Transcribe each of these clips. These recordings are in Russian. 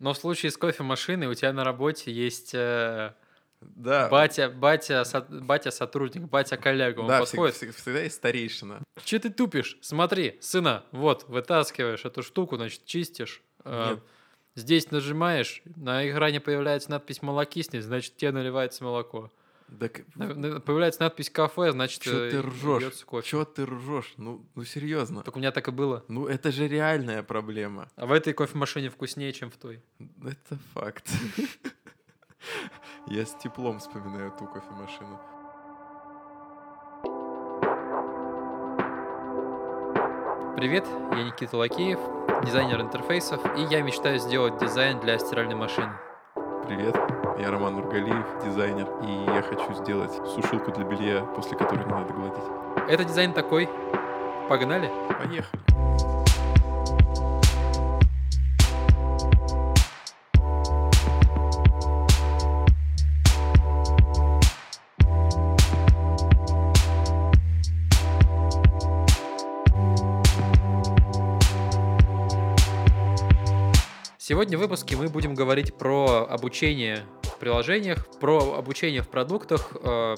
Но в случае с кофемашиной у тебя на работе есть э, Да, батя, батя, со- батя сотрудник, батя коллега. Он да, подходит. всег- всег- всегда есть старейшина. Че ты тупишь? Смотри, сына, вот, вытаскиваешь эту штуку, значит, чистишь. э, Нет. Здесь нажимаешь, на экране появляется надпись «молокисни», значит, тебе наливается молоко. Так Появляется надпись «кафе», значит, э, ты ржешь? льется кофе. Чё ты ржешь? Ну, ну серьезно. Так у меня так и было. Ну это же реальная проблема. А в этой кофемашине вкуснее, чем в той. Это факт. Я с теплом вспоминаю ту кофемашину. Привет, я Никита Лакеев, дизайнер интерфейсов, и я мечтаю сделать дизайн для стиральной машины. Привет, я Роман Нургалиев, дизайнер, и я хочу сделать сушилку для белья, после которой не надо гладить. Это дизайн такой. Погнали? Поехали. Сегодня в выпуске мы будем говорить про обучение приложениях, про обучение в продуктах. Э,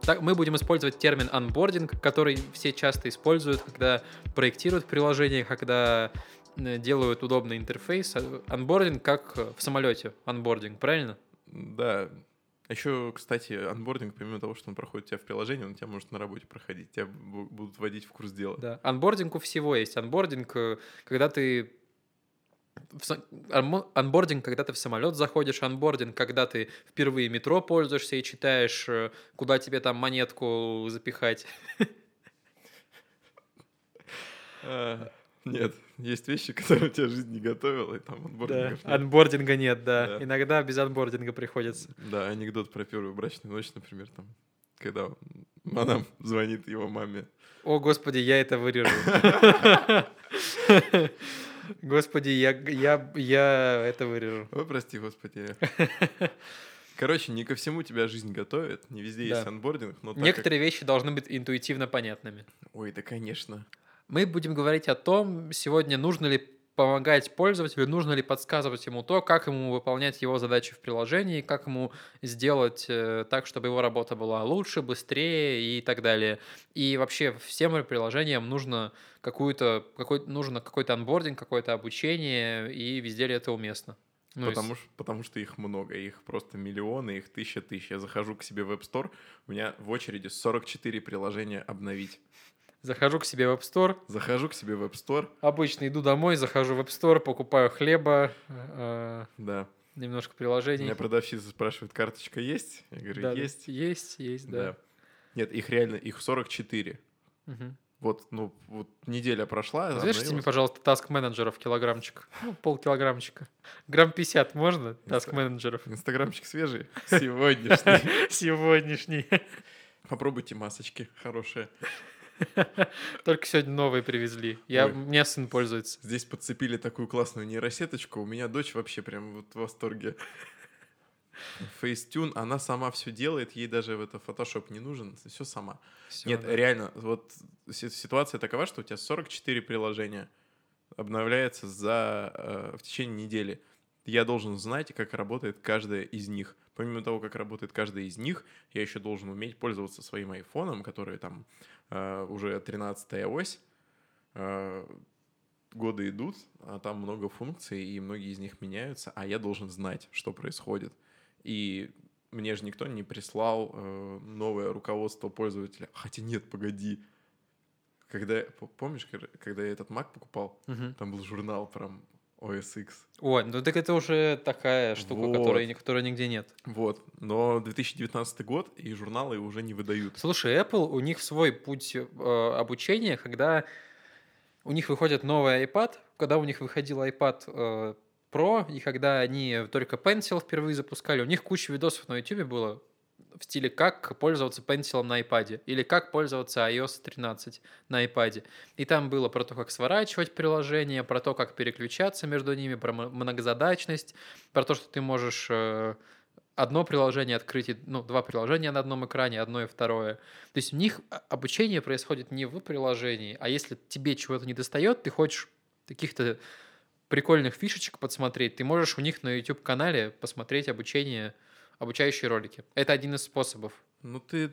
так, Мы будем использовать термин анбординг, который все часто используют, когда проектируют приложение, когда э, делают удобный интерфейс. Анбординг как э, в самолете. Анбординг, правильно? Да. Еще, кстати, анбординг, помимо того, что он проходит у тебя в приложении, он у тебя может на работе проходить. Тебя бу- будут вводить в курс дела. Да. Onboarding у всего есть. Onboarding, когда ты onboarding, когда ты в самолет заходишь, onboarding, когда ты впервые метро пользуешься и читаешь, э, куда тебе там монетку запихать. А, Нет, есть вещи, которые тебя жизнь не готовила, и там Да. onboarding ов нет. Onboarding а нет, да. Да. Иногда без onboarding а приходится. Да, анекдот про первую брачную ночь, например, там, когда она звонит его маме. О, господи, я это вырежу. Господи, я, я, я это вырежу. Ой, прости, господи. Короче, не ко всему тебя жизнь готовит, не везде есть Да. анбординг, но так как- Некоторые вещи должны быть интуитивно понятными. Ой, да, конечно. Мы будем говорить о том, сегодня нужно ли помогать пользователю, нужно ли подсказывать ему то, как ему выполнять его задачи в приложении, как ему сделать э, так, чтобы его работа была лучше, быстрее и так далее. И вообще всем приложениям нужно какую-то, какой, нужно какой-то анбординг, какое-то обучение, и везде ли это уместно. Ну, и потому, ш- потому что их много, их просто миллионы, их тысяча тысяч. Я захожу к себе в App Store, у меня в очереди 44 приложения обновить. Захожу к себе в App Store, Захожу к себе в App Store, обычно иду домой, захожу в App Store, покупаю хлеба, э, да. немножко У приложений. Меня продавщица спрашивает, карточка есть? Я говорю, Да, есть. Есть, есть, да. Да. Нет, их реально, их 44. Мгм. Вот, ну, вот неделя прошла. Взвешите мне, пожалуйста, таск менеджера в килограммчик. Ну, полкилограммчика. Грамм 50 можно? Таск Инста- менеджеров. Инстаграмчик свежий, сегодняшний. Сегодняшний. Попробуйте масочки хорошие. Только сегодня новые привезли. Я, Ой. меня сын пользуется. Здесь подцепили такую классную нейросеточку. У меня дочь вообще прям вот в восторге. Facetune, она сама все делает, ей даже в это Photoshop не нужен, все сама. Всё, Нет, да. реально, вот си- ситуация такова, что у тебя 44 приложения обновляется за, э, в течение недели. Я должен знать, как работает каждая из них. Помимо того, как работает каждая из них, я еще должен уметь пользоваться своим айфоном, который там э, уже 13 ось. Э, годы идут, а там много функций, и многие из них меняются, а я должен знать, что происходит. И мне же никто не прислал э, новое руководство пользователя. Хотя нет, погоди. Когда, помнишь, когда- я этот Mac покупал, Мгм. там был журнал про OS X. Ой, ну так это уже такая штука, Вот. которой, которой нигде нет. Вот. Но 2019 год, и журналы уже не выдают. Слушай, Apple, у них свой путь э, обучения, когда у них выходит новый iPad, когда у них выходил iPad э, Pro, и когда они только Pencil впервые запускали, у них куча видосов на YouTube было в стиле «Как пользоваться Pencil на iPad» или «Как пользоваться iOS 13 на iPad». И там было про то, как сворачивать приложения, про то, как переключаться между ними, про многозадачность, про то, что ты можешь э, одно приложение открыть, ну, два приложения на одном экране, одно и второе. То есть у них обучение происходит не в приложении, а если тебе чего-то не достает, ты хочешь каких-то прикольных фишечек подсмотреть, ты можешь у них на YouTube-канале посмотреть обучение, обучающие ролики. Это один из способов. Ну ты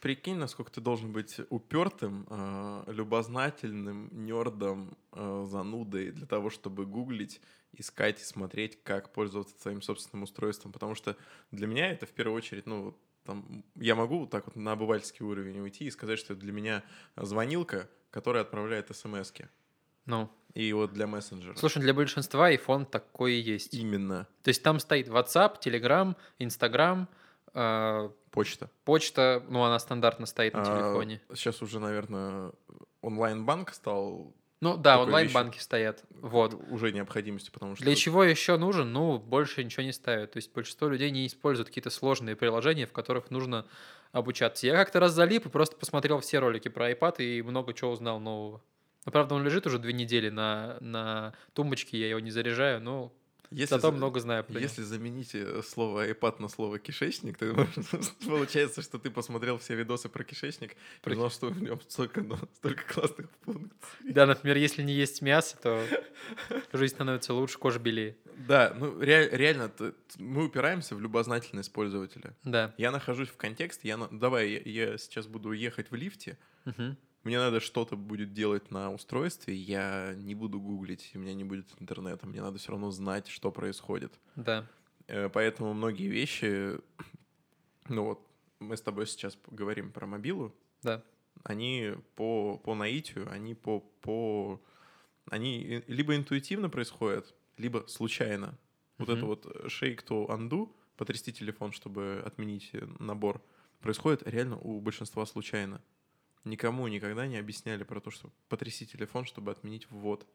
прикинь, насколько ты должен быть упертым, э, любознательным, нердом, э, занудой для того, чтобы гуглить, искать и смотреть, как пользоваться своим собственным устройством. Потому что для меня это в первую очередь, ну, там, я могу так вот на обывательский уровень уйти и сказать, что это для меня звонилка, которая отправляет смс. Ну, И вот для мессенджера. слушай, для большинства iPhone такой и есть. Именно То есть там стоит WhatsApp, Telegram, Instagram, э, почта. почта, ну, она стандартно стоит на А, телефоне. Сейчас уже, наверное, онлайн-банк стал Ну да, онлайн-банки стоят. Вот. уже необходимостью, потому что... Для чего еще нужен? Ну, больше ничего не ставят. То есть большинство людей не используют какие-то сложные приложения, в которых нужно обучаться. Я как-то раз залип и просто посмотрел все ролики про iPad и много чего узнал нового. Ну, правда, он лежит уже две недели на, на тумбочке, я его не заряжаю, но Если, зато за- много знаю про если заменить э, слово iPad на слово кишечник, то получается, что ты посмотрел все видосы про кишечник, Про- и узнал, что в нем столько, ну, столько классных функций. Да, например, если не есть мясо, то жизнь становится лучше, кожа белее. Да, ну ре- реально, мы упираемся в любознательность пользователя. Да. Я нахожусь в контексте, я, на- давай, я, я сейчас буду ехать в лифте, Мгм. Мне надо что-то будет делать на устройстве, я не буду гуглить, у меня не будет интернета, мне надо все равно знать, что происходит. Да. Э, Поэтому многие вещи, ну вот мы с тобой сейчас говорим про мобилу, Да. они по, по наитию, они по, по... Они либо интуитивно происходят, либо случайно. Вот Мгм. это вот shake to undo, потрясти телефон, чтобы отменить набор, происходит реально у большинства случайно. Никому никогда не объясняли про то, что потряси телефон, чтобы отменить ввод.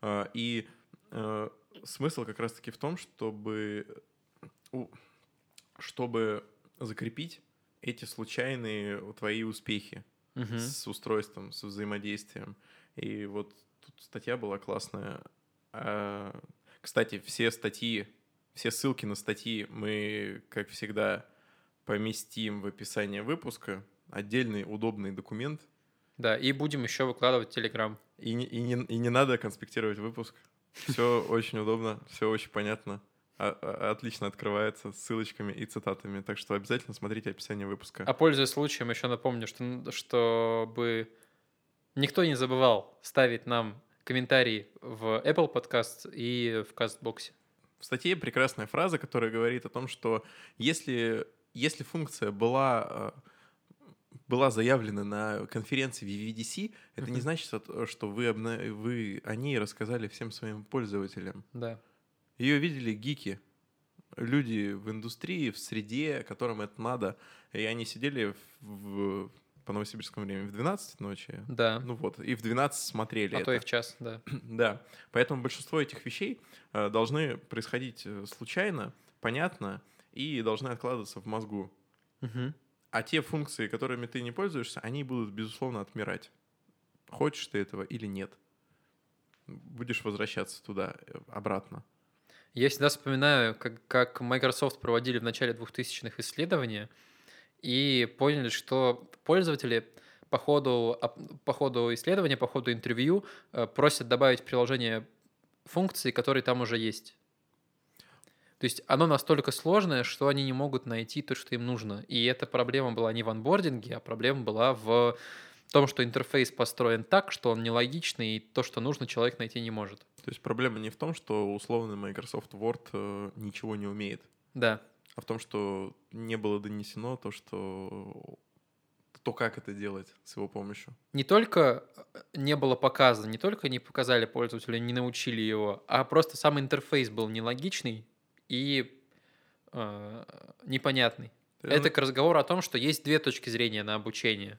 А, И э, смысл как раз-таки в том, чтобы, чтобы закрепить эти случайные твои успехи Мгм. с устройством, с взаимодействием. И вот тут статья была классная. А, Кстати, все статьи, все ссылки на статьи мы, как всегда, поместим в описании выпуска. Отдельный удобный документ. Да, и будем еще выкладывать в Telegram. И не, и не, и не надо конспектировать выпуск. Все очень удобно, все очень понятно. А- а- Отлично открывается с ссылочками и цитатами. Так что обязательно смотрите описание выпуска. А пользуясь случаем, еще напомню, что, чтобы никто не забывал ставить нам комментарии в Apple Podcast и в CastBox. В статье прекрасная фраза, которая говорит о том, что если, если функция была, э, была заявлена на конференции VVDC, это не значит, что вы, обна- вы о ней рассказали всем своим пользователям. Да. Ее видели гики, люди в индустрии, в среде, которым это надо. И они сидели в, в- по новосибирскому времени в 12 ночи. Да. Ну вот, и в 12 смотрели а это. то и в час, да. Да, поэтому большинство этих вещей э, должны происходить э, случайно, понятно и должны откладываться в мозгу. Мгм. А те функции, которыми ты не пользуешься, они будут, безусловно, отмирать. Хочешь ты этого или нет. Будешь возвращаться туда, э, обратно. Я всегда вспоминаю, как, как Microsoft проводили в начале 2000-х исследования и поняли, что пользователи по ходу, по ходу исследования, по ходу интервью э, просят добавить приложение функции, которые там уже есть. То есть оно настолько сложное, что они не могут найти то, что им нужно. И эта проблема была не в анбординге, а проблема была в том, что интерфейс построен так, что он нелогичный, и то, что нужно, человек найти не может. То есть проблема не в том, что условный Microsoft Word э, ничего не умеет, Да, а в том, что не было донесено то, что то, как это делать с его помощью. не только э, не было показано, не только не показали пользователю, не научили его, а просто сам интерфейс был нелогичный и э, непонятный. Это к разговору о том, что есть две точки зрения на обучение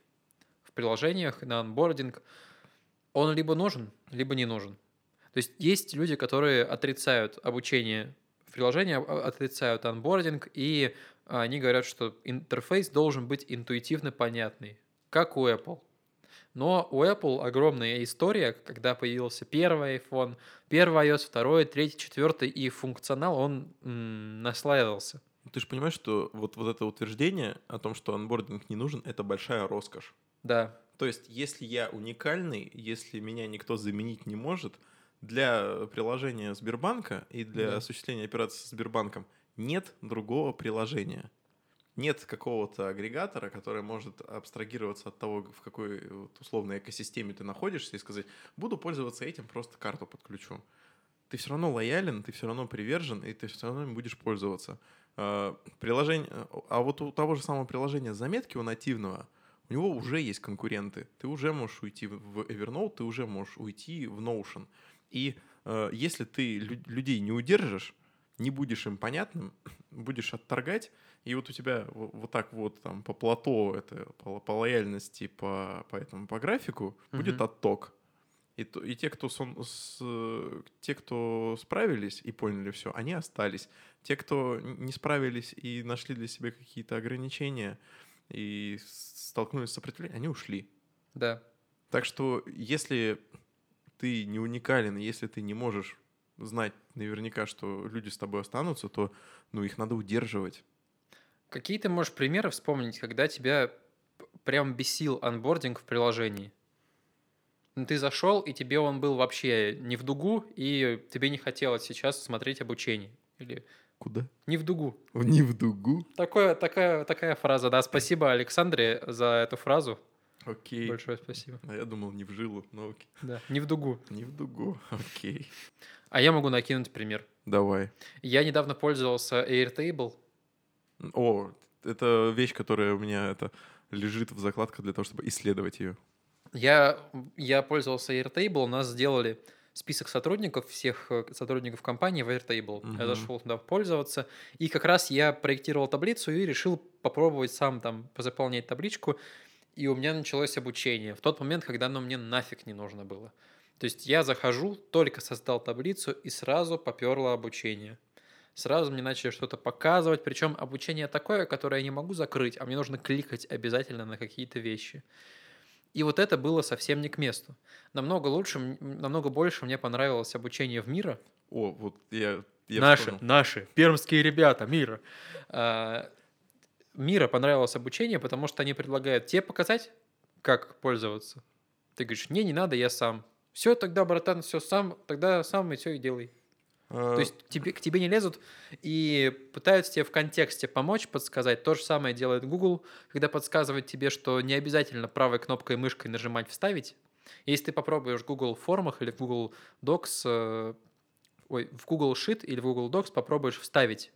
в приложениях, на анбординг. Он либо нужен, либо не нужен. То есть есть люди, которые отрицают обучение в приложении, а- отрицают анбординг, и они говорят, что интерфейс должен быть интуитивно понятный, как у Apple. Но у Apple огромная история, когда появился первый iPhone, первый iOS, второй, третий, четвертый, и функционал, он м, наслаивался. Ты же понимаешь, что вот, вот это утверждение о том, что анбординг не нужен, это большая роскошь. Да, То есть, если я уникальный, если меня никто заменить не может, для приложения Сбербанка и для Да. осуществления операций с Сбербанком нет другого приложения. Нет какого-то агрегатора, который может абстрагироваться от того, в какой вот, условной экосистеме ты находишься, и сказать, буду пользоваться этим, просто карту подключу. Ты все равно лоялен, ты все равно привержен, и ты все равно им будешь пользоваться. А, Приложение, а вот у того же самого приложения заметки у нативного, у него уже есть конкуренты. Ты уже можешь уйти в Evernote, ты уже можешь уйти в Notion. И э, если ты лю- людей не удержишь, не будешь им понятным, будешь отторгать, и вот у тебя во- вот так вот там по плато, это по, по лояльности, по, по этому, по графику, будет Мгм. отток. И, то- и те, кто сон- с, те, кто справились и поняли все, они остались. Те, кто не справились и нашли для себя какие-то ограничения и столкнулись с сопротивлением, они ушли. Да. Так что, если ты не уникален, и если ты не можешь знать наверняка, что люди с тобой останутся, то ну, их надо удерживать. Какие ты можешь примеры вспомнить, когда тебя прям бесил анбординг в приложении? Ну, ты зашел, и тебе он был вообще не в дугу, и тебе не хотелось сейчас смотреть обучение. Или Куда? не в дугу. Не в дугу. Такое, такая, такая фраза, да. Спасибо, Александре, за эту фразу. Окей. Большое спасибо. А я думал, не в жилу, но окей. Да, не в дугу. Не в дугу. Окей. А я могу накинуть пример. Давай. Я недавно пользовался Airtable. О, это вещь, которая у меня это лежит в закладках для того, чтобы исследовать ее. Я, я пользовался Airtable, у нас сделали список сотрудников, всех э, сотрудников компании в Airtable. Я Мгм. зашел туда пользоваться, и как раз я проектировал таблицу и решил попробовать сам там позаполнять табличку, и у меня началось обучение в тот момент, когда оно мне нафиг не нужно было. То есть я захожу, только создал таблицу, и сразу поперло обучение. Сразу мне начали что-то показывать, причем обучение такое, которое я не могу закрыть, а мне нужно кликать обязательно на какие-то вещи. И вот это было совсем не к месту. Намного лучше, намного больше мне понравилось обучение в мира. О, вот я... я наши, вспомнил. наши, пермские ребята, мира. Мира понравилось обучение, потому что они предлагают тебе показать, как пользоваться. Ты говоришь, не, не надо, я сам. Все, тогда, братан, все сам, тогда сам и все и делай. А, То есть тебе, к тебе не лезут и пытаются тебе в контексте помочь, подсказать. То же самое делает Google, когда подсказывает тебе, что не обязательно правой кнопкой мышкой нажимать «Вставить». Если ты попробуешь в Google формах или в Google Docs, э, ой, в Google Sheet или в Google Docs попробуешь вставить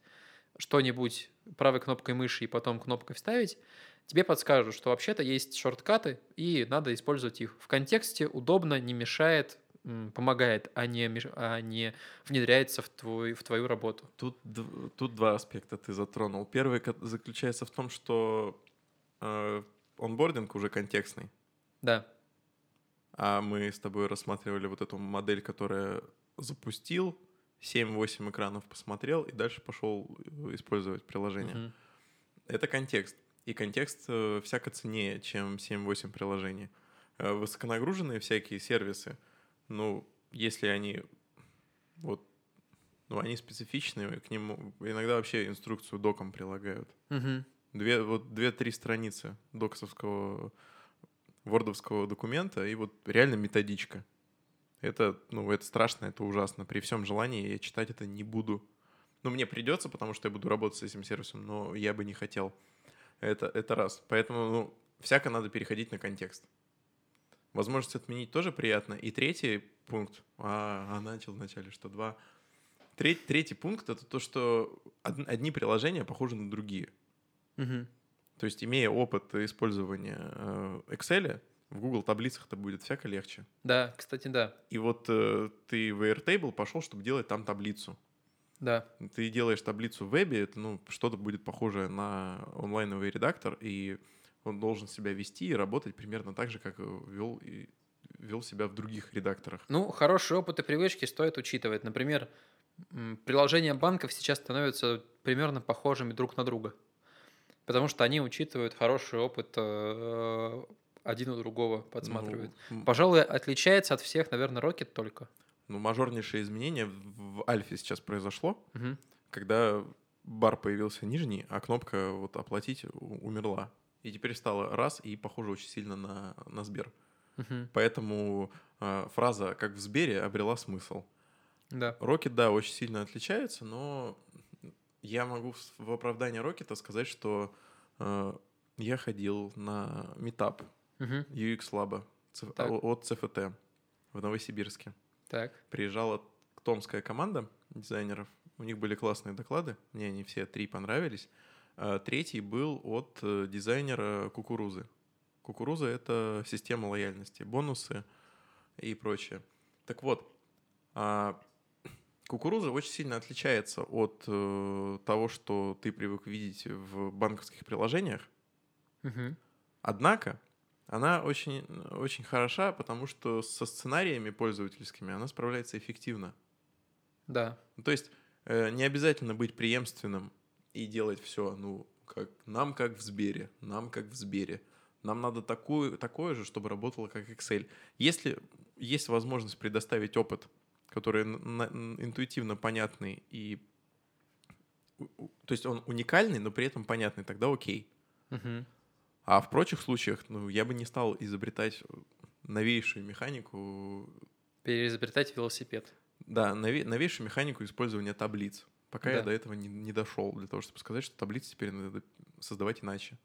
что-нибудь правой кнопкой мыши и потом кнопкой «Вставить», тебе подскажут, что вообще-то есть шорткаты, и надо использовать их. В контексте удобно, не мешает, помогает, а не, а не внедряется в, твой, в твою работу. Тут, тут два аспекта ты затронул. Первый заключается в том, что э, онбординг уже контекстный. Да, А мы с тобой рассматривали вот эту модель, которая запустил, 7-8 экранов посмотрел и дальше пошел э, использовать приложение. Мгм. Это контекст. И контекст э, всяко ценнее, чем 7-8 приложений. Э, высоконагруженные всякие сервисы, ну, если они вот, ну, они специфичные, к ним иногда вообще инструкцию доком прилагают. Мгм. Две, вот две-три страницы доксовского, вордовского документа, и вот реально методичка. Это, ну, это страшно, это ужасно. При всем желании я читать это не буду. Ну, мне придется, потому что я буду работать с этим сервисом, но я бы не хотел. Это, это раз. Поэтому, ну, всяко надо переходить на контекст. Возможность отменить тоже приятно. И третий пункт, а, а начал вначале, что два. Треть- третий пункт — это то, что од- одни приложения похожи на другие. Мгм. То есть, имея опыт использования э, Excel, в Google таблицах это будет всяко легче. Да, кстати, да. И вот э, ты в Airtable пошел, чтобы делать там таблицу. Да. Ты делаешь таблицу в вебе, это ну, что-то будет похожее на онлайновый редактор, и он должен себя вести и работать примерно так же, как э, вел, и, вел себя в других редакторах. Ну, хороший опыт и привычки стоит учитывать. Например, приложения банков сейчас становятся примерно похожими друг на друга. Потому что они учитывают хороший опыт э, один у другого, подсматривают. Ну, Пожалуй, отличается от всех, наверное, Rocket только. ну, мажорнейшее изменение в, Альфе сейчас произошло, Мгм. когда бар появился нижний, а кнопка вот оплатить умерла. И теперь стала раз, и похоже очень сильно на, на Сбер. Мгм. Поэтому э, фраза «как в Сбере» обрела смысл. Да. Рокет, да, очень сильно отличается, но я могу в- в оправдание Рокета сказать, что э, я ходил на метап Мгм. UX Lab ц- Так. о- от CFT в Новосибирске. Так. Приезжала томская команда дизайнеров. У них были классные доклады. Мне они все три понравились. А Третий был от э, дизайнера Кукурузы. Кукуруза — это система лояльности, бонусы и прочее. Так вот, а, кукуруза очень сильно отличается от э, того, что ты привык видеть в банковских приложениях. Мгм. Однако она очень, очень хороша, потому что со сценариями пользовательскими она справляется эффективно. Да. Ну, То есть э, не обязательно быть преемственным и делать все, ну, как нам как в Сбере, нам как в Сбере. Нам надо такую, такое же, чтобы работало как Excel. Если есть возможность предоставить опыт, который на- интуитивно понятный и... у- То есть он уникальный, но при этом понятный, тогда окей. Мгм. А в прочих случаях, ну, я бы не стал изобретать новейшую механику, Переизобретать велосипед. да, нове- новейшую механику использования таблиц. Пока я Да. до этого не, не дошел, для того, чтобы сказать, что таблицы теперь надо создавать иначе.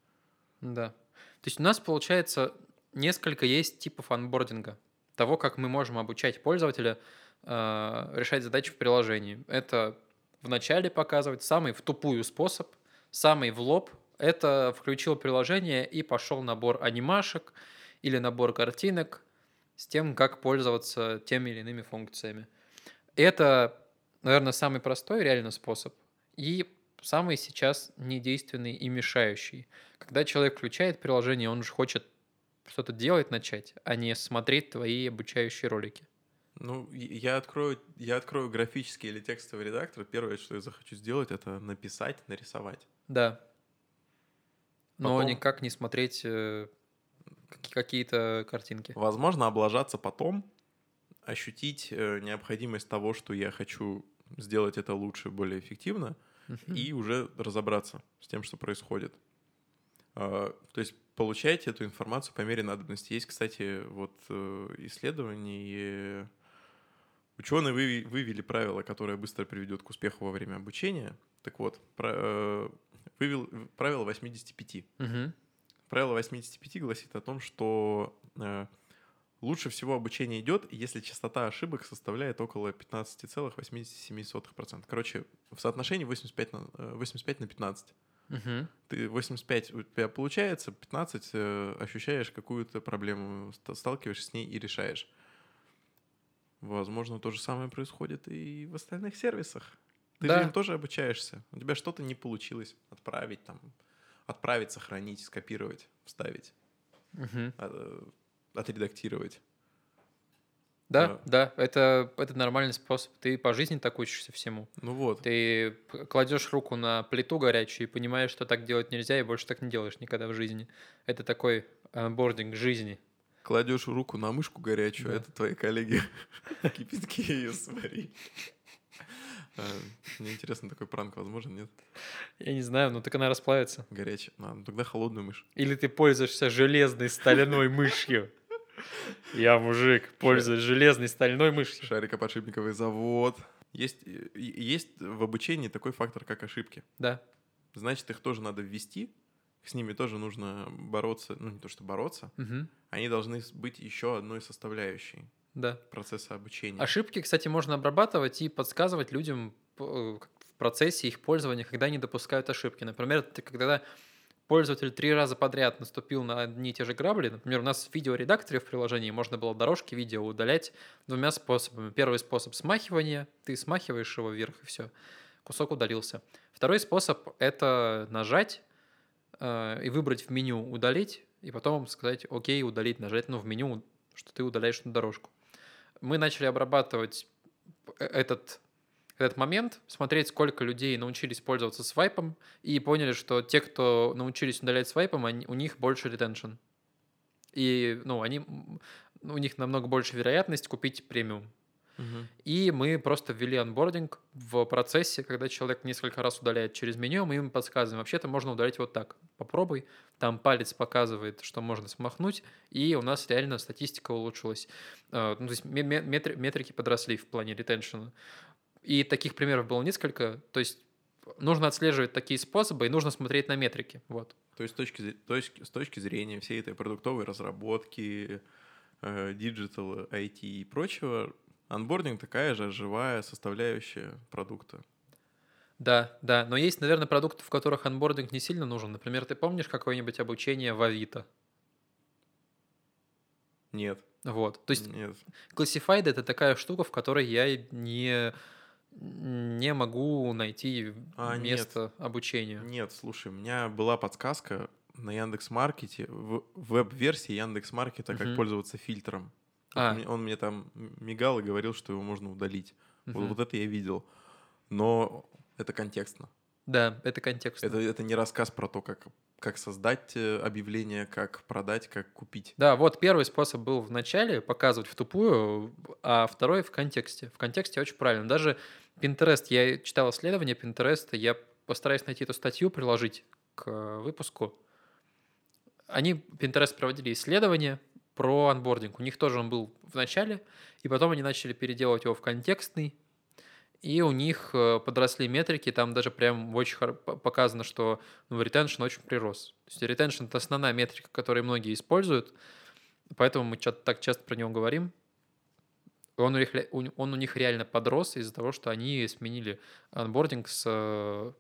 Да. То есть у нас, получается, несколько есть типов анбординга. Того, как мы можем обучать пользователя э, решать задачи в приложении. Это вначале показывать самый в тупую способ, самый в лоб. Это включил приложение и пошел набор анимашек или набор картинок с тем, как пользоваться теми или иными функциями. Это, наверное, самый простой реально способ и самый сейчас недейственный и мешающий. Когда человек включает приложение, он же хочет что-то делать начать, а не смотреть твои обучающие ролики. Ну, я открою, я открою графический или текстовый редактор. Первое, что я захочу сделать, это написать, нарисовать. Да. Но Потом- никак не смотреть э, каки- какие-то картинки. Возможно, облажаться потом, ощутить э, необходимость того, что я хочу сделать это лучше, более эффективно, и уже разобраться с тем, что происходит. А, То есть получайте эту информацию по мере надобности. Есть, кстати, вот э, исследование. Ученые выви- вывели правило, которое быстро приведет к успеху во время обучения. Так вот, про- э, вывел правило 85. Мгм. Правило 85 гласит о том, что э, лучше всего обучение идет, если частота ошибок составляет около 15,87%. Короче, в соотношении 85 на, э, 85 на 15. Мгм. Ты 85 у тебя получается, 15 э, ощущаешь какую-то проблему, ст- сталкиваешься с ней и решаешь. Возможно, то же самое происходит и в остальных сервисах. Ты Да. же им тоже обучаешься. У тебя что-то не получилось отправить, там, отправить, сохранить, скопировать, вставить, Мгм. э, отредактировать. Да, да, это, это нормальный способ. Ты по жизни так учишься всему. Ну вот. Ты кладешь руку на плиту горячую и понимаешь, что так делать нельзя, и больше так не делаешь никогда в жизни. Это такой бординг жизни. Кладешь руку на мышку горячую, Да. это твои коллеги в кипятке ее свари. А, Мне интересно, такой пранк возможен, нет? Я не знаю, но так она расплавится. Горячий. А, ну тогда холодную мышь. Или ты пользуешься железной стальной мышью. Я мужик, пользуюсь железной стальной мышью. Шарикоподшипниковый завод. Есть, есть в обучении такой фактор, как ошибки. Да, Значит, их тоже надо ввести. С ними тоже нужно бороться. Ну, не то, что бороться. мгм, Они должны быть еще одной составляющей да. процесса обучения. Ошибки, кстати, можно обрабатывать и подсказывать людям э, в процессе их пользования, когда они допускают ошибки. Например, когда пользователь три раза подряд наступил на одни и те же грабли, например, у нас в видеоредакторе в приложении можно было дорожки видео удалять двумя способами. Первый способ смахивания, ты смахиваешь его вверх и все, кусок удалился. Второй способ — это нажать э, и выбрать в меню «удалить», и потом сказать «Окей, удалить», нажать ну, в меню, что ты удаляешь эту дорожку мы начали обрабатывать э- этот, этот момент, смотреть, сколько людей научились пользоваться свайпом, и поняли, что те, кто научились удалять свайпом, они, у них больше ретеншн. И ну, они, у них намного больше вероятность купить премиум. И мы просто ввели анбординг в процессе, когда человек несколько раз удаляет через меню, мы им подсказываем, вообще-то можно удалить вот так. Попробуй. Там палец показывает, что можно смахнуть, и у нас реально статистика улучшилась. Э, Ну, то есть ме- ме- метри- метрики подросли в плане ретеншена. И таких примеров было несколько. То есть нужно отслеживать такие способы, и нужно смотреть на метрики. Вот. То есть с точки, точки- с точки зрения всей этой продуктовой разработки, э, digital, IT и прочего, onboarding такая же живая составляющая продукта. Да, да. Но есть, наверное, продукты, в которых onboarding не сильно нужен. Например, ты помнишь какое-нибудь обучение в Авито? Нет. Вот. То есть нет. Classified это такая штука, в которой я не, не могу найти А, нет. место обучения. Нет, слушай, у меня была подсказка на Яндекс Маркете, в веб-версии Яндекс Маркета, как пользоваться фильтром. Вот А. мне- Он мне там мигал и говорил, что его можно удалить. Вот, Мгм. вот это я видел. Но это контекстно. Да, это контекст. Это, это не рассказ про то, как, как создать э, объявление, как продать, как купить. Да, вот первый способ был в начале показывать в тупую, а второй в контексте. В контексте очень правильно. Даже Pinterest, я читал исследование Pinterest, я постараюсь найти эту статью, приложить к э, выпуску. Они, Pinterest, проводили исследование про анбординг. У них тоже он был в начале, и потом они начали переделывать его в контекстный, и у них э, подросли метрики, там даже прям очень показано, что ну, ретеншн очень прирос. То есть ретеншн — это основная метрика, которую многие используют, поэтому мы так часто про него говорим. Он у, них, он у них реально подрос из-за того, что они сменили анбординг с э,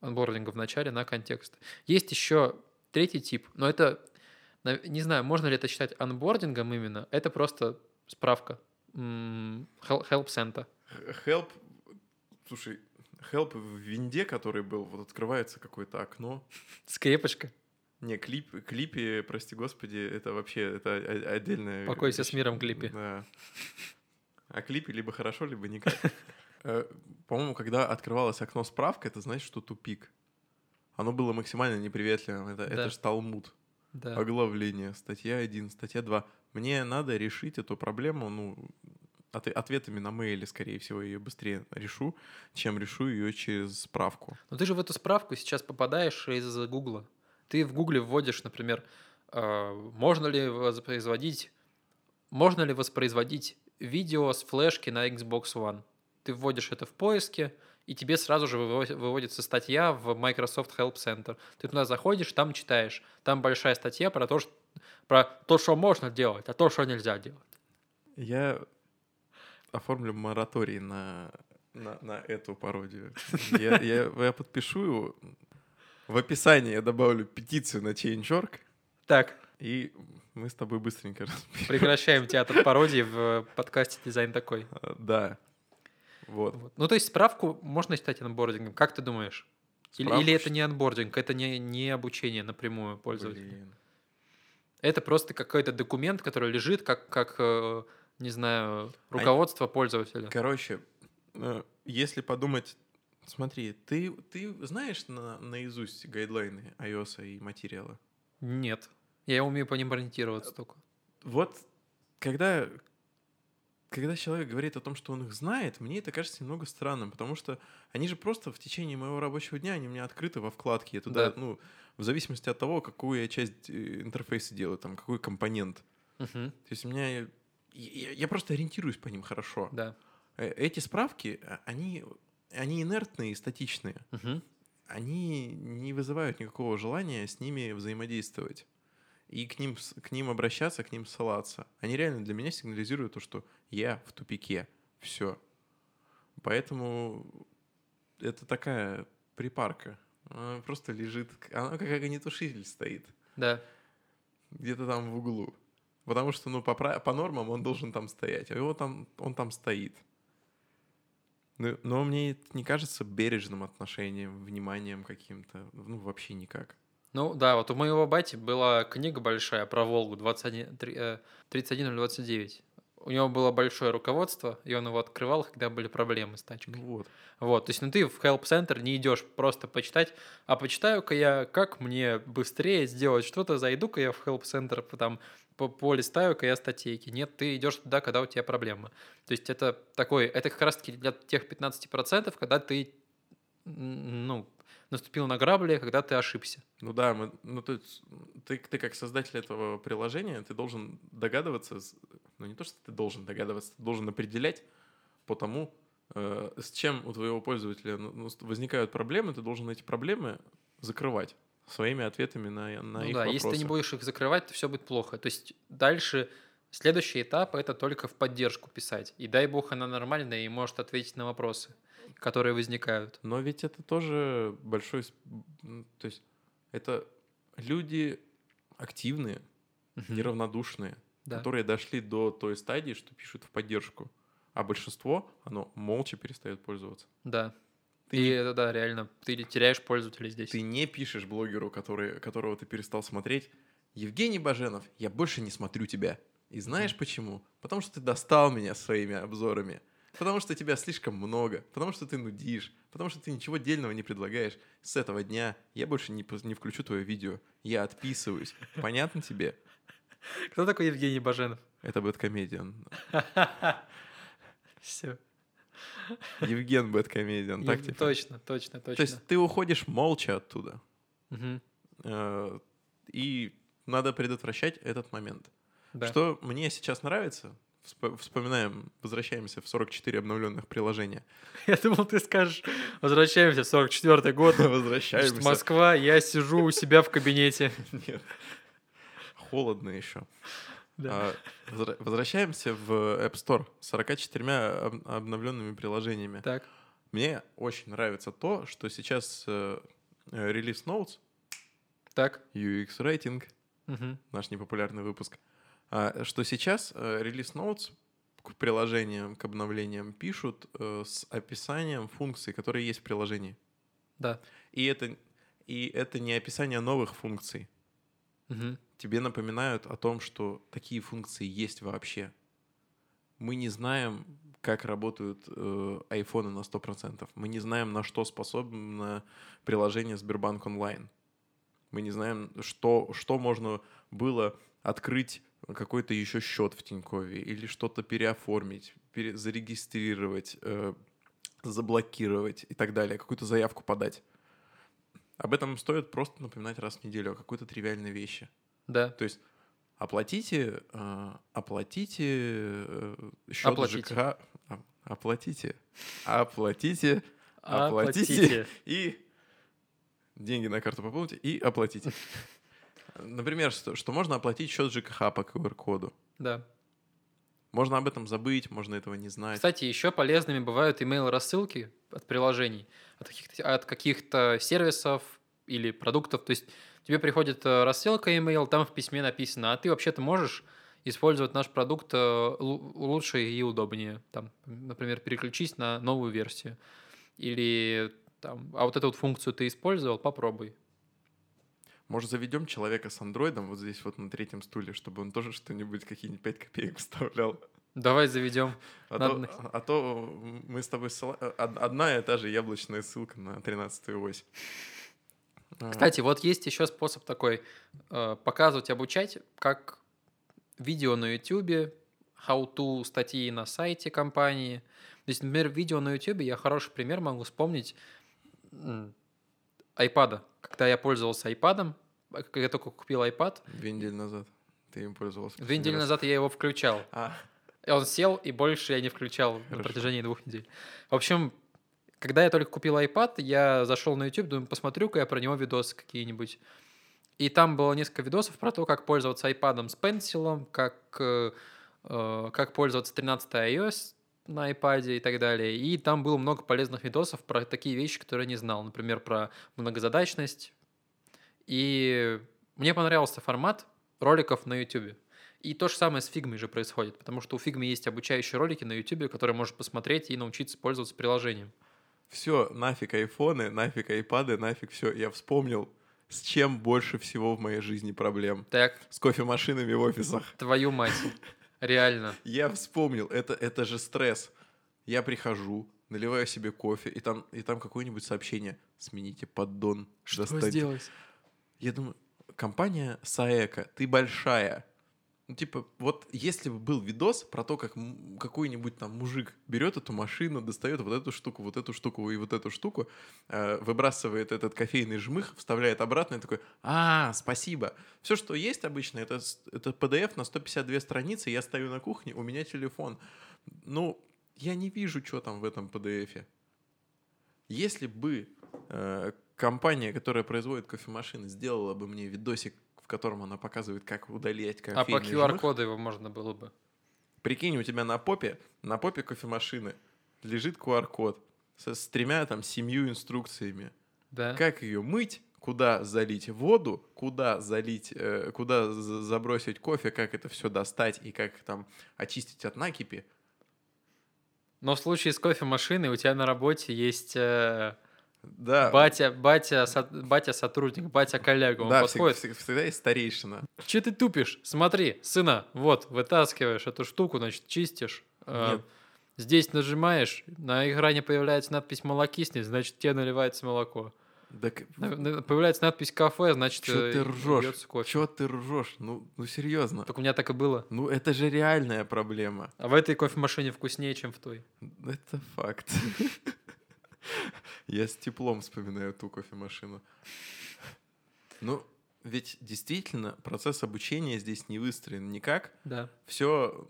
анбординга в начале на контекст. Есть еще третий тип, но это, не знаю, можно ли это считать анбордингом именно, это просто справка. Help Center. Help, слушай, Help в винде, который был, вот открывается какое-то окно. Скрепочка. Не, клип, клипе, прости господи, это вообще, это отдельная... Покойся с вещь. миром, клипе. Да. А клипе либо хорошо, либо никак. Э, По-моему, когда открывалось окно справка, это значит, что тупик. Оно было максимально неприветливым. Это, Да. это ж Талмуд. Да. Оглавление, статья 1, статья 2. Мне надо решить эту проблему, ну, от- ответами на мейле, скорее всего, ее быстрее решу, чем решу ее через справку. Но ты же в эту справку сейчас попадаешь из Гугла. Ты в Гугле вводишь, например, э, можно ли воспроизводить, можно ли воспроизводить видео с флешки на Xbox One. Ты вводишь это в поиске, и тебе сразу же выво- выводится статья в Microsoft Help Center. Ты туда заходишь, там читаешь. Там большая статья про то, что, про то, что можно делать, а то, что нельзя делать. Я оформлю мораторий на, на, на эту пародию. Я, я, я подпишу его. В описании я добавлю петицию на Change.org, Так, и мы с тобой быстренько разберем. прекращаем театр пародии в подкасте «Дизайн такой». Да. Вот. Вот. Ну, то есть справку можно считать анбордингом. Как ты думаешь? Или, Справку или это счит- не анбординг, это не, не обучение напрямую пользователя? Блин. Это просто какой-то документ, который лежит как, как э, не знаю, руководство пользователя. Короче, э, если подумать, смотри, ты, ты знаешь на, наизусть гайдлайны iOS и материала? Нет. Я умею по ним ориентироваться только. Вот когда, когда человек говорит о том, что он их знает, мне это кажется немного странным, потому что они же просто в течение моего рабочего дня, они у меня открыты во вкладке. Я туда, Да. ну, в зависимости от того, какую я часть э, интерфейса делаю, там, какой компонент. Мгм. То есть у меня... Я, я просто ориентируюсь по ним хорошо. Да. Э, Эти справки, а, они, они инертные и статичные. Мгм. Они не вызывают никакого желания с ними взаимодействовать. И к ним, к ним обращаться, к ним ссылаться. Они реально для меня сигнализируют то, что я в тупике. Все. Поэтому это такая припарка. Она просто лежит, она как огнетушитель стоит. Да. Где-то там в углу. Потому что, ну, по, по нормам он должен там стоять, а его там, он там стоит. Ну, Но мне это не кажется бережным отношением, вниманием каким-то. Ну, вообще никак. Ну да, вот у моего бати была книга большая про Волгу 21, три- э, 31029. У него было большое руководство, и он его открывал, когда были проблемы с тачкой. Вот. Вот, то есть, ну ты в Help Center не идешь просто почитать, а почитаю-ка я, как мне быстрее сделать что-то, зайду-ка я в Help Center, там по- полистаю-ка я статейки. Нет, ты идешь туда, когда у тебя проблема. То есть это такой, это как раз-таки для тех 15%, когда ты, ну, наступил на грабли, когда ты ошибся. Ну да, мы, ну то есть ты, ты как создатель этого приложения, ты должен догадываться, ну не то, что ты должен догадываться, ты должен определять по тому, э, с чем у твоего пользователя ну, ну, возникают проблемы, ты должен эти проблемы закрывать своими ответами на, на ну их да, вопросы. если ты не будешь их закрывать, то все будет плохо. То есть дальше следующий этап это только в поддержку писать. И дай бог она нормальная и может ответить на вопросы, которые возникают. Но ведь это тоже большой... То есть это люди активные, Мгм. неравнодушные, Да. которые дошли до той стадии, что пишут в поддержку. А большинство, оно молча перестает пользоваться. Да. Ты и это да, реально, ты теряешь пользователей здесь. Ты не пишешь блогеру, который, которого ты перестал смотреть, Евгений Баженов, я больше не смотрю тебя. И знаешь почему? Потому что ты достал меня своими обзорами. Потому что тебя слишком много. Потому что ты нудишь. Потому что ты ничего дельного не предлагаешь. С этого дня я больше не, не включу твое видео. Я отписываюсь. Понятно тебе? Кто такой Евгений Баженов? Это Бэткомедиан. Все. Евген Бэткомедиан. Так тебе? Точно, точно, точно. То есть ты уходишь молча оттуда. Э, И надо предотвращать этот момент. Да. Что мне сейчас нравится, вспоминаем, возвращаемся в 44 обновленных приложения. Я думал, ты скажешь, возвращаемся в 44 год. Значит, Возвращаемся. Москва, я сижу у себя в кабинете. Нет. Холодно еще. Да. А, Возвращаемся в App Store с 44 об- обновленными приложениями. Так. Мне очень нравится то, что сейчас э, э, релиз Notes, Так. UX Rating, Мгм. наш непопулярный выпуск, что сейчас э, релиз Notes к приложениям, к обновлениям пишут э, с описанием функций, которые есть в приложении. Да. И это, и это не описание новых функций. Мгм. Тебе напоминают о том, что такие функции есть вообще. Мы не знаем, как работают э, айфоны на 100%. Мы не знаем, на что способно приложение Сбербанк онлайн. Мы не знаем, что, что можно было открыть какой-то еще счет в Тинькове или что-то переоформить, пере- зарегистрировать, э, заблокировать и так далее, какую-то заявку подать. Об этом стоит просто напоминать раз в неделю, о какой-то тривиальной вещи. Да. То есть оплатите, э, оплатите э, счет Оплатите. ЖКХ, а, оплатите, оплатите, А, Оплатите. и деньги на карту пополните и оплатите. Например, что, что можно оплатить счет ЖКХ по QR-коду. Да. Можно об этом забыть, можно этого не знать. Кстати, еще полезными бывают email-рассылки от приложений, от каких-то, от каких-то сервисов или продуктов. То есть тебе приходит э, рассылка email, там в письме написано, а ты вообще-то можешь использовать наш продукт э, лу- лучше и удобнее. Там, например, переключись на новую версию. Или там, а вот эту вот функцию ты использовал, попробуй. Может, заведем человека с андроидом вот здесь вот на третьем стуле, чтобы он тоже что-нибудь, какие-нибудь 5 копеек вставлял. Давай заведем. А, Надо то, а то мы с тобой... ссыла- э, од- Одна и та же яблочная ссылка на 13 ось. А, Кстати, вот есть еще способ такой э, показывать, обучать, как видео на YouTube, how-to статьи на сайте компании. То есть, например, видео на YouTube, я хороший пример могу вспомнить iPad. Когда я пользовался iPad, когда я только купил iPad, Две недели назад ты им пользовался. две недели раз. назад я его включал. А, И он сел, и больше я не включал на Хорошо. протяжении двух недель. В общем, когда я только купил iPad, я зашел на YouTube, думаю, посмотрю-ка я про него видосы какие-нибудь. И там было несколько видосов про то, как пользоваться iPad с пенсилом, как, э, э, как пользоваться 13 iOS на iPad и так далее. И там было много полезных видосов про такие вещи, которые я не знал. Например, про многозадачность. И мне понравился формат роликов на YouTube. И то же самое с фигмой же происходит, потому что у фигмы есть обучающие ролики на YouTube, которые можешь посмотреть и научиться пользоваться приложением. все, нафиг айфоны, нафиг айпады, нафиг все. Я вспомнил, с чем больше всего в моей жизни проблем. Так, С кофемашинами в офисах. твою мать. Реально. Я вспомнил, это, это же стресс. Я прихожу, наливаю себе кофе, и там, и там какое-нибудь сообщение. Смените поддон. Что достаньте». сделать? Я думаю, компания Саэка, ты большая. Ну, типа, вот если бы был видос про то, как какой-нибудь там мужик берет эту машину, достает вот эту штуку, вот эту штуку и вот эту штуку, э, выбрасывает этот кофейный жмых, вставляет обратно и такой, а, спасибо. Все, что есть обычно, это, это PDF на 152 страницы, я стою на кухне, у меня телефон. Ну, я не вижу, что там в этом PDF. Если бы э, компания, которая производит кофемашины, сделала бы мне видосик, котором она показывает, как удалять А кофейный по жмых, QR-коду его можно было бы. Прикинь, у тебя на попе, на попе кофемашины лежит QR-код со, с тремя там семью инструкциями. Да. Как ее мыть, куда залить воду, куда залить, э, куда за- забросить кофе, как это все достать и как там очистить от накипи. Но в случае с кофемашиной у тебя на работе есть э, Да, батя, батя, со- батя сотрудник, батя коллега. Он да, подходит. всег- всегда есть старейшина. Че ты тупишь? Смотри, сына, вот, вытаскиваешь эту штуку, значит, чистишь. э, Нет. Здесь нажимаешь, на экране появляется надпись «молокиснет», значит, тебе наливается молоко. Да к- На- на- Появляется надпись «кафе», значит, чё э, ты льётся кофе. Чё ты ржешь? Ну, ну серьезно. Так у меня так и было. Ну это же реальная проблема. А в этой кофемашине вкуснее, чем в той. Это факт. Я с теплом вспоминаю ту кофемашину. Ну, ведь действительно процесс обучения здесь не выстроен никак. Да. Все,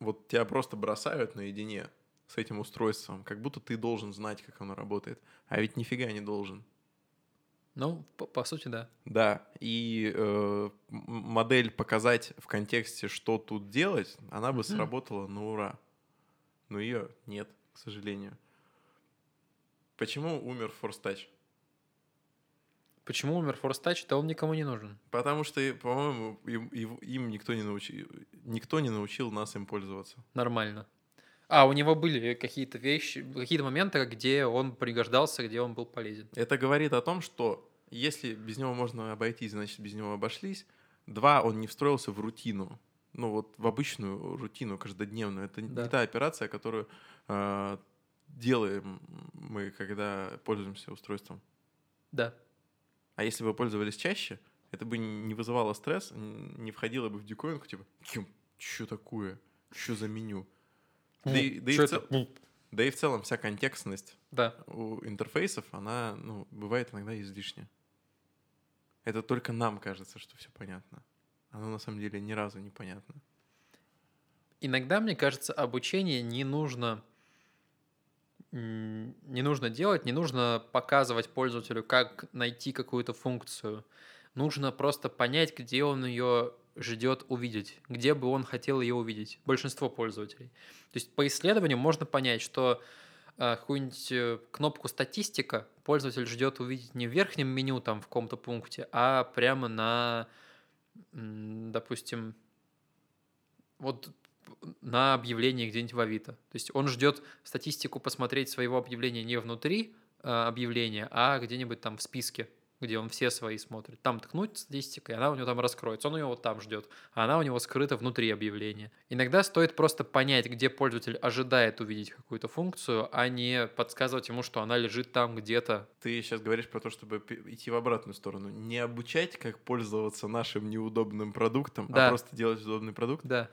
вот тебя просто бросают наедине с этим устройством, как будто ты должен знать, как оно работает. А ведь нифига не должен. Ну, по, по сути, да. Да, и э, модель показать в контексте, что тут делать, она бы сработала на ура. Но ее нет, к сожалению. Почему умер Force Touch? Почему умер Force Touch? Да он никому не нужен. Потому что, по-моему, им, им- никто, не научил, никто не научил нас им пользоваться. Нормально. А, у него были какие-то вещи, какие-то моменты, где он пригождался, где он был полезен. Это говорит о том, что если без него можно обойтись, значит, без него обошлись. Два, он не встроился в рутину. Ну вот в обычную рутину каждодневную. Это Да. не та операция, которую э, делаем мы, когда пользуемся устройством. Да. А если бы пользовались чаще, это бы не вызывало стресс, не входило бы в дикоинку, типа, что такое? Что за меню? Да и, да и в цел- да и в целом вся контекстность Да. у интерфейсов, она, ну, бывает иногда излишняя. Это только нам кажется, что все понятно. Оно на самом деле ни разу не понятно. Иногда, мне кажется, обучение не нужно не нужно делать, не нужно показывать пользователю, как найти какую-то функцию. Нужно просто понять, где он ее ждет увидеть, где бы он хотел ее увидеть. Большинство пользователей. То есть по исследованию можно понять, что э, какую-нибудь э, кнопку статистика пользователь ждет увидеть не в верхнем меню там в каком-то пункте, а прямо на, допустим, вот на объявлении где-нибудь в Авито. То есть он ждет статистику посмотреть своего объявления не внутри э, объявления, а где-нибудь там в списке, где он все свои смотрит. Там ткнуть статистика, и она у него там раскроется. Он ее вот там ждет, а она у него скрыта внутри объявления. Иногда стоит просто понять, где пользователь ожидает увидеть какую-то функцию, а не подсказывать ему, что она лежит там где-то. Ты сейчас говоришь про то, чтобы идти в обратную сторону. Не обучать, как пользоваться нашим неудобным продуктом, Да. а просто делать удобный продукт. Да.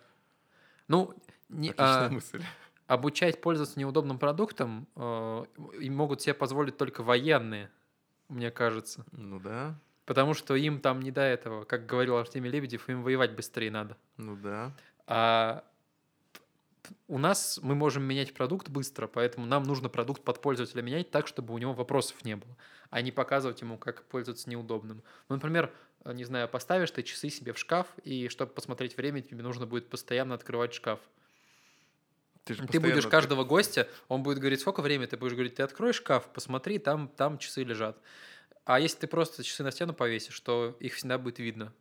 Ну, не, Отличная а, мысль. обучать пользоваться неудобным продуктом э, им могут себе позволить только военные, мне кажется. Ну да, Потому что им там не до этого. Как говорил Артемий Лебедев, им воевать быстрее надо. ну да. А у нас мы можем менять продукт быстро, поэтому нам нужно продукт под пользователя менять так, чтобы у него вопросов не было, а не показывать ему, как пользоваться неудобным. Ну, например, не знаю, поставишь ты часы себе в шкаф, и чтобы посмотреть время, тебе нужно будет постоянно открывать шкаф. Ты, Ты будешь каждого гостя, он будет говорить, сколько времени, ты будешь говорить, ты открой шкаф, посмотри, там, там часы лежат. А если ты просто часы на стену повесишь, то их всегда будет видно.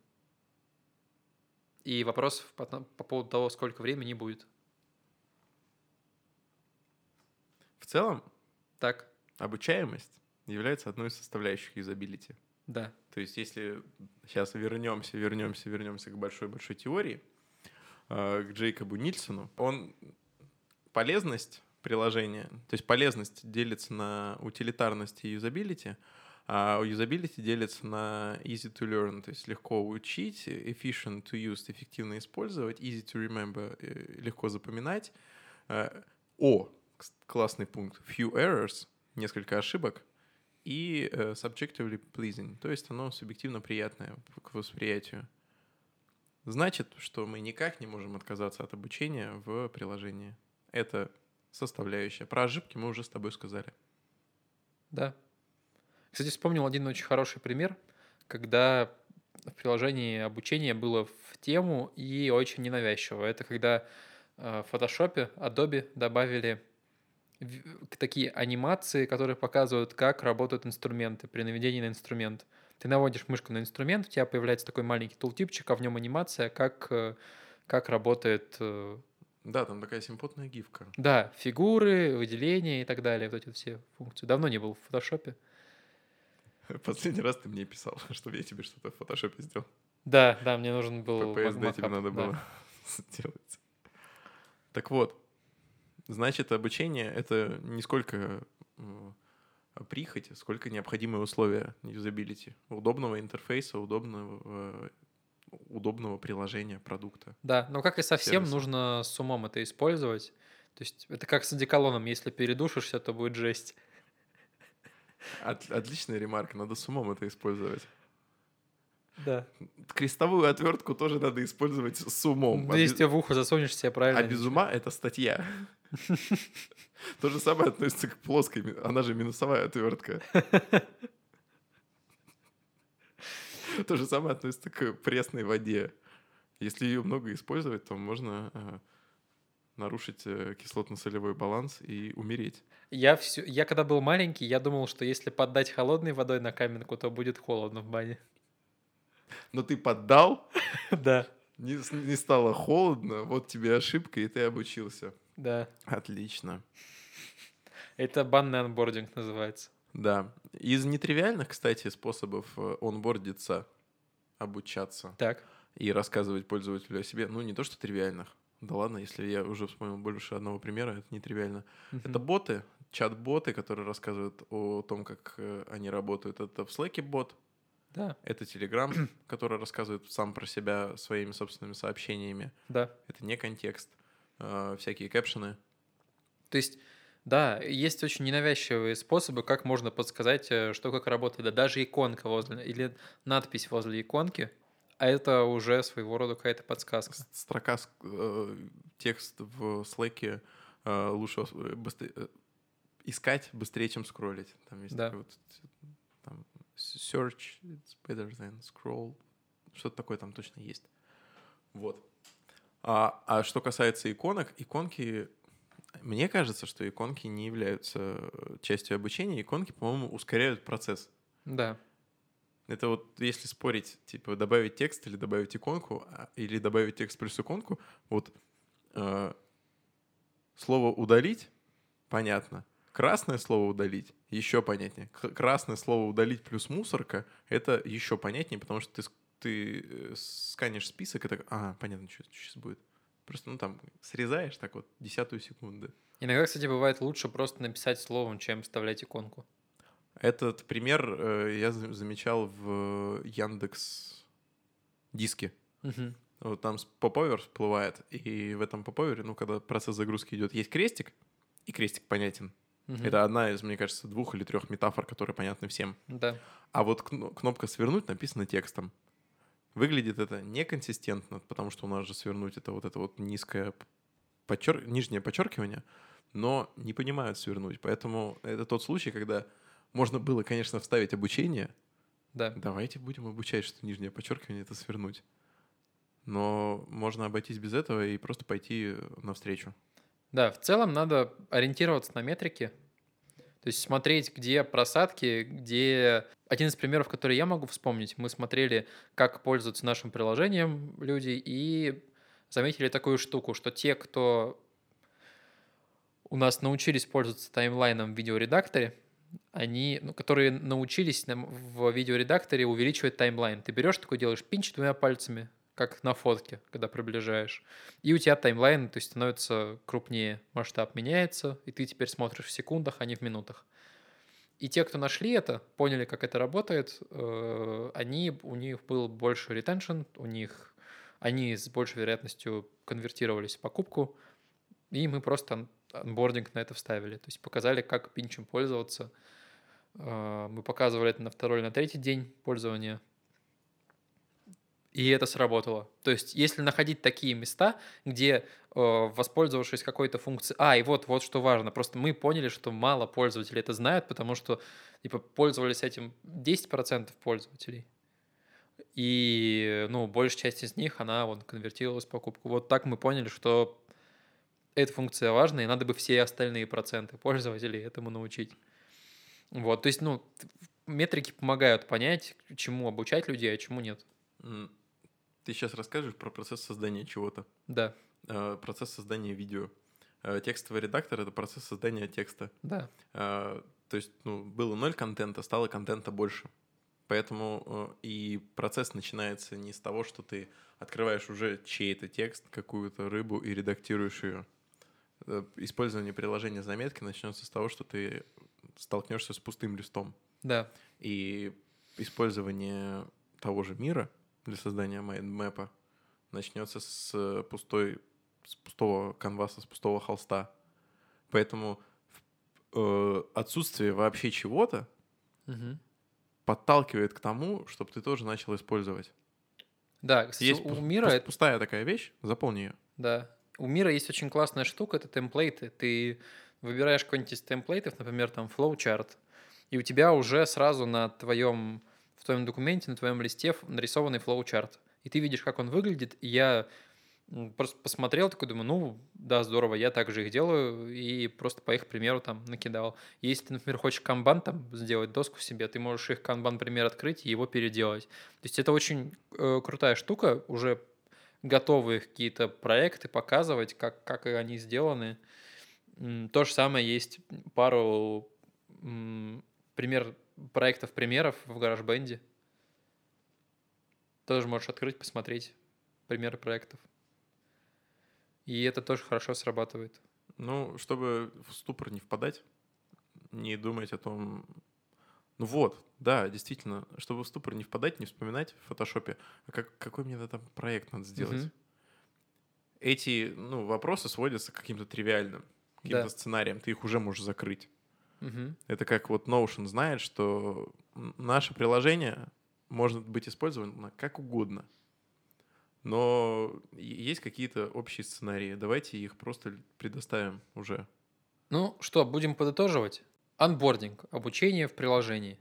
И вопросов по, по поводу того, сколько времени не будет. В целом, Так, обучаемость является одной из составляющих юзабилити. Да. То есть, если сейчас вернемся, вернемся, вернемся к большой-большой теории, э, к Джейкобу Нильсону, он полезность приложения, то есть полезность делится на утилитарность и юзабилити, А юзабилити делится на easy to learn, то есть легко учить, efficient to use, эффективно использовать, easy to remember, э, легко запоминать. Э, о, классный пункт, few errors, несколько ошибок, и э, subjectively pleasing, то есть оно субъективно приятное к восприятию. Значит, что мы никак не можем отказаться от обучения в приложении. Это составляющая. Про ошибки мы уже с тобой сказали. Да. Кстати, вспомнил один очень хороший пример, когда в приложении обучение было в тему и очень ненавязчиво. Это когда э, в Photoshop Adobe добавили такие анимации, которые показывают, как работают инструменты при наведении на инструмент. Ты наводишь мышку на инструмент, у тебя появляется такой маленький тултипчик, а в нем анимация, как, э, как работает... Э, да, там такая симпотная гифка. Да, фигуры, выделения и так далее, вот эти все функции. Давно не был в фотошопе. Последний раз ты мне писал, чтобы я тебе что-то в фотошопе сделал. Да, да, мне нужен был... PSD тебе надо было сделать. Так вот, Значит, обучение — это не сколько прихоть, сколько необходимые условия юзабилити. Удобного интерфейса, удобного, удобного приложения, продукта. Да, но как и совсем, сервиса. нужно с умом это использовать. То есть это как с одеколоном, если передушишься, то будет жесть. От, отличная ремарка, надо с умом это использовать. Да. Крестовую отвертку тоже надо использовать с умом. Ну, если а в ухо засунешь себе правильно. А без ума это статья. То же самое относится к плоской, она же минусовая отвертка. То же самое относится к пресной воде. Если ее много использовать, то можно э, нарушить э, кислотно-солевой баланс и умереть. Я, все, я когда был маленький, я думал, что если поддать холодной водой на каменку, то будет холодно в бане. Но ты поддал? Да. Не, не стало холодно, вот тебе ошибка, и ты обучился. Да. Отлично. Это банный анбординг называется. Да. Из нетривиальных, кстати, способов э, онбордиться, обучаться так. и рассказывать пользователю о себе, ну, не то что тривиальных, да ладно, если я уже вспомнил больше одного примера, это нетривиально. Uh-huh. Это боты, чат-боты, которые рассказывают о том, как э, они работают. Это в Slack бот, да. Это Telegram, который рассказывает сам про себя своими собственными сообщениями. Да. Это не контекст. Э, всякие кэпшены. То есть, да, есть очень ненавязчивые способы, как можно подсказать, э, что как работает. Да даже иконка возле, или надпись возле иконки, а это уже своего рода какая-то подсказка. Строка, э, текст в Slack э, лучше э, быстрее, э, искать быстрее, чем скроллить. Там есть да. вот там, search it's better than scroll. Что-то такое там точно есть. Вот. А, а что касается иконок, иконки... Мне кажется, что иконки не являются частью обучения. Иконки, по-моему, ускоряют процесс. Да. Это вот если спорить, типа добавить текст или добавить иконку, а, или добавить текст плюс иконку, вот э, слово удалить, понятно. Красное слово удалить еще понятнее. Красное слово удалить плюс мусорка это еще понятнее, потому что ты, ты э, сканишь список и так, а, понятно, что, что сейчас будет. Просто, ну, там, срезаешь так вот десятую секунды. Иногда, кстати, бывает лучше просто написать словом, чем вставлять иконку. Этот пример э, я замечал в Яндекс диске. Угу. Вот там поповер всплывает, и в этом поповере, ну, когда процесс загрузки идет, есть крестик, и крестик понятен. Угу. Это одна из, мне кажется, двух или трех метафор, которые понятны всем. Да. А вот кнопка «Свернуть» написана текстом. Выглядит это неконсистентно, потому что у нас же свернуть это вот это вот низкое подчер... нижнее подчеркивание, но не понимают свернуть. Поэтому это тот случай, когда можно было, конечно, вставить обучение. Да. Давайте будем обучать, что нижнее подчеркивание это свернуть. Но можно обойтись без этого и просто пойти навстречу. Да, в целом надо ориентироваться на метрики, то есть смотреть, где просадки, где... Один из примеров, который я могу вспомнить, мы смотрели, как пользуются нашим приложением люди, и заметили такую штуку, что те, кто у нас научились пользоваться таймлайном в видеоредакторе, они, ну, которые научились в видеоредакторе увеличивать таймлайн. Ты берешь такой, делаешь пинч двумя пальцами, как на фотке, когда приближаешь. И у тебя таймлайн, то есть становится крупнее, масштаб меняется, и ты теперь смотришь в секундах, а не в минутах. И те, кто нашли это, поняли, как это работает, э, они, у них был больше ретеншн, у них они с большей вероятностью конвертировались в покупку, и мы просто анбординг на это вставили. То есть показали, как пинчем пользоваться. Э, мы показывали это на второй или на третий день пользования. И это сработало. То есть, если находить такие места, где, э, воспользовавшись какой-то функцией... А, и вот, вот что важно. Просто мы поняли, что мало пользователей это знают, потому что типа, пользовались этим 10% пользователей. И, ну, большая часть из них, она вот конвертировалась в покупку. Вот так мы поняли, что эта функция важна, и надо бы все остальные проценты пользователей этому научить. Вот, то есть, ну, метрики помогают понять, чему обучать людей, а чему нет. Ты сейчас расскажешь про процесс создания чего-то. Да. Э, процесс создания видео. Э, текстовый редактор — это процесс создания текста. Да. Э, то есть, ну, было ноль контента, стало контента больше. Поэтому и процесс начинается не с того, что ты открываешь уже чей-то текст, какую-то рыбу и редактируешь ее. Использование приложения заметки начнется с того, что ты столкнешься с пустым листом. Да. И использование того же мира — для создания майндмэпа начнется с пустой, с пустого канваса, с пустого холста. Поэтому э, отсутствие вообще чего-то угу. подталкивает к тому, чтобы ты тоже начал использовать. Да, кстати, есть у мира... это... пустая такая вещь, заполни ее. Да. У мира есть очень классная штука, это темплейты. Ты выбираешь какой-нибудь из темплейтов, например, там flowchart, и у тебя уже сразу на твоем в твоем документе, на твоем листе нарисованный флоу-чарт. И ты видишь, как он выглядит. И я просто посмотрел, такой думаю, ну, да, здорово, я также их делаю, и просто по их примеру там накидал. Если ты, например, хочешь канбан там сделать, доску себе, ты можешь их канбан пример открыть и его переделать. То есть это очень э, крутая штука, уже готовые какие-то проекты показывать, как, как они сделаны. То же самое есть пару пример проектов, примеров в GarageBand. Тоже можешь открыть, посмотреть примеры проектов. И это тоже хорошо срабатывает. Ну, чтобы в ступор не впадать, не думать о том... Ну вот, да, действительно, чтобы в ступор не впадать, не вспоминать в фотошопе, а как, какой мне там проект надо сделать. Угу. Эти ну, вопросы сводятся к каким-то тривиальным, каким-то да. сценариям. Ты их уже можешь закрыть. Угу. Это как вот Notion знает, что наше приложение может быть использовано как угодно. Но есть какие-то общие сценарии. Давайте их просто предоставим уже. Ну что, будем подытоживать? Анбординг, обучение в приложении.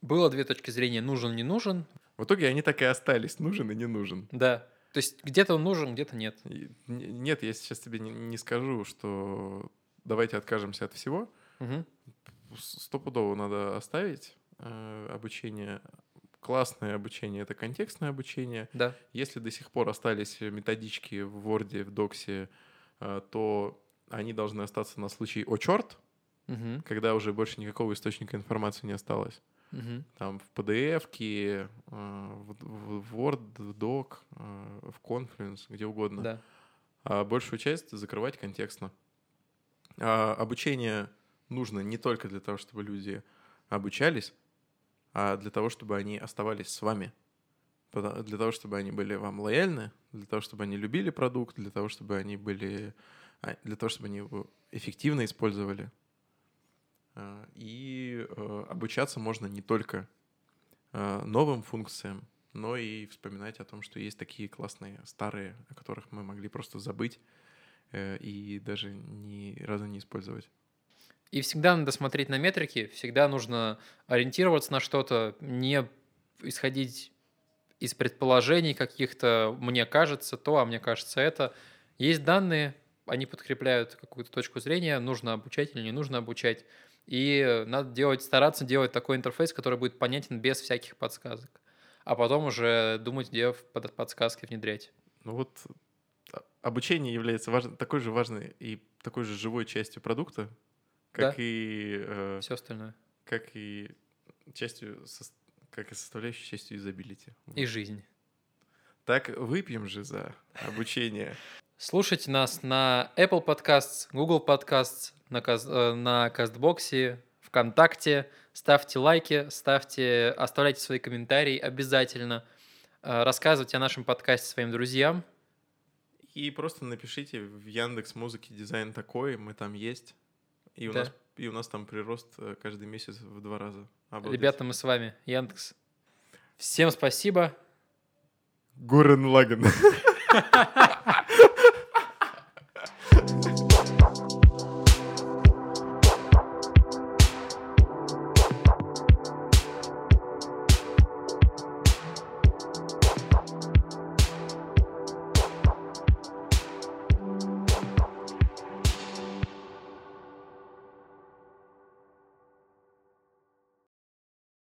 Было две точки зрения, нужен, не нужен. В итоге они так и остались, нужен и не нужен. Да. То есть где-то он нужен, где-то нет. Нет, я сейчас тебе не скажу, что давайте откажемся от всего. Угу. Стопудово надо оставить э, обучение. Классное обучение — это контекстное обучение. Да. Если до сих пор остались методички в Word, в Доксе, э, то они должны остаться на случай «О, черт!», угу. когда уже больше никакого источника информации не осталось. Угу. Там в PDF, э, в, Word, в Doc, в Confluence, где угодно. Да. А большую часть закрывать контекстно. А обучение нужно не только для того, чтобы люди обучались, а для того, чтобы они оставались с вами. Для того, чтобы они были вам лояльны, для того, чтобы они любили продукт, для того, чтобы они были, а, для того, чтобы они его эффективно использовали. А, и э, обучаться можно не только э, новым функциям, но и вспоминать о том, что есть такие классные старые, о которых мы могли просто забыть э, и даже ни разу не использовать. И всегда надо смотреть на метрики, всегда нужно ориентироваться на что-то, не исходить из предположений каких-то, мне кажется то, а мне кажется это. Есть данные, они подкрепляют какую-то точку зрения, нужно обучать или не нужно обучать. И надо делать, стараться делать такой интерфейс, который будет понятен без всяких подсказок. А потом уже думать, где под подсказки внедрять. Ну вот а, обучение является важ... такой же важной и такой же живой частью продукта, как да. и... Э, Все остальное. Как и частью, со, как и составляющей частью изобилити. И жизнь. Так выпьем же за обучение. Слушайте нас на Apple Podcasts, Google Podcasts, на, э, на CastBox, ВКонтакте, ставьте лайки, ставьте, оставляйте свои комментарии обязательно. Э, рассказывайте о нашем подкасте своим друзьям. И просто напишите в Яндекс Музыке дизайн такой, мы там есть. И у, Да. нас, и у нас там прирост э, каждый месяц в два раза. Обалдеть. Ребята, мы с вами, Яндекс. Всем спасибо. Гурен Лаган.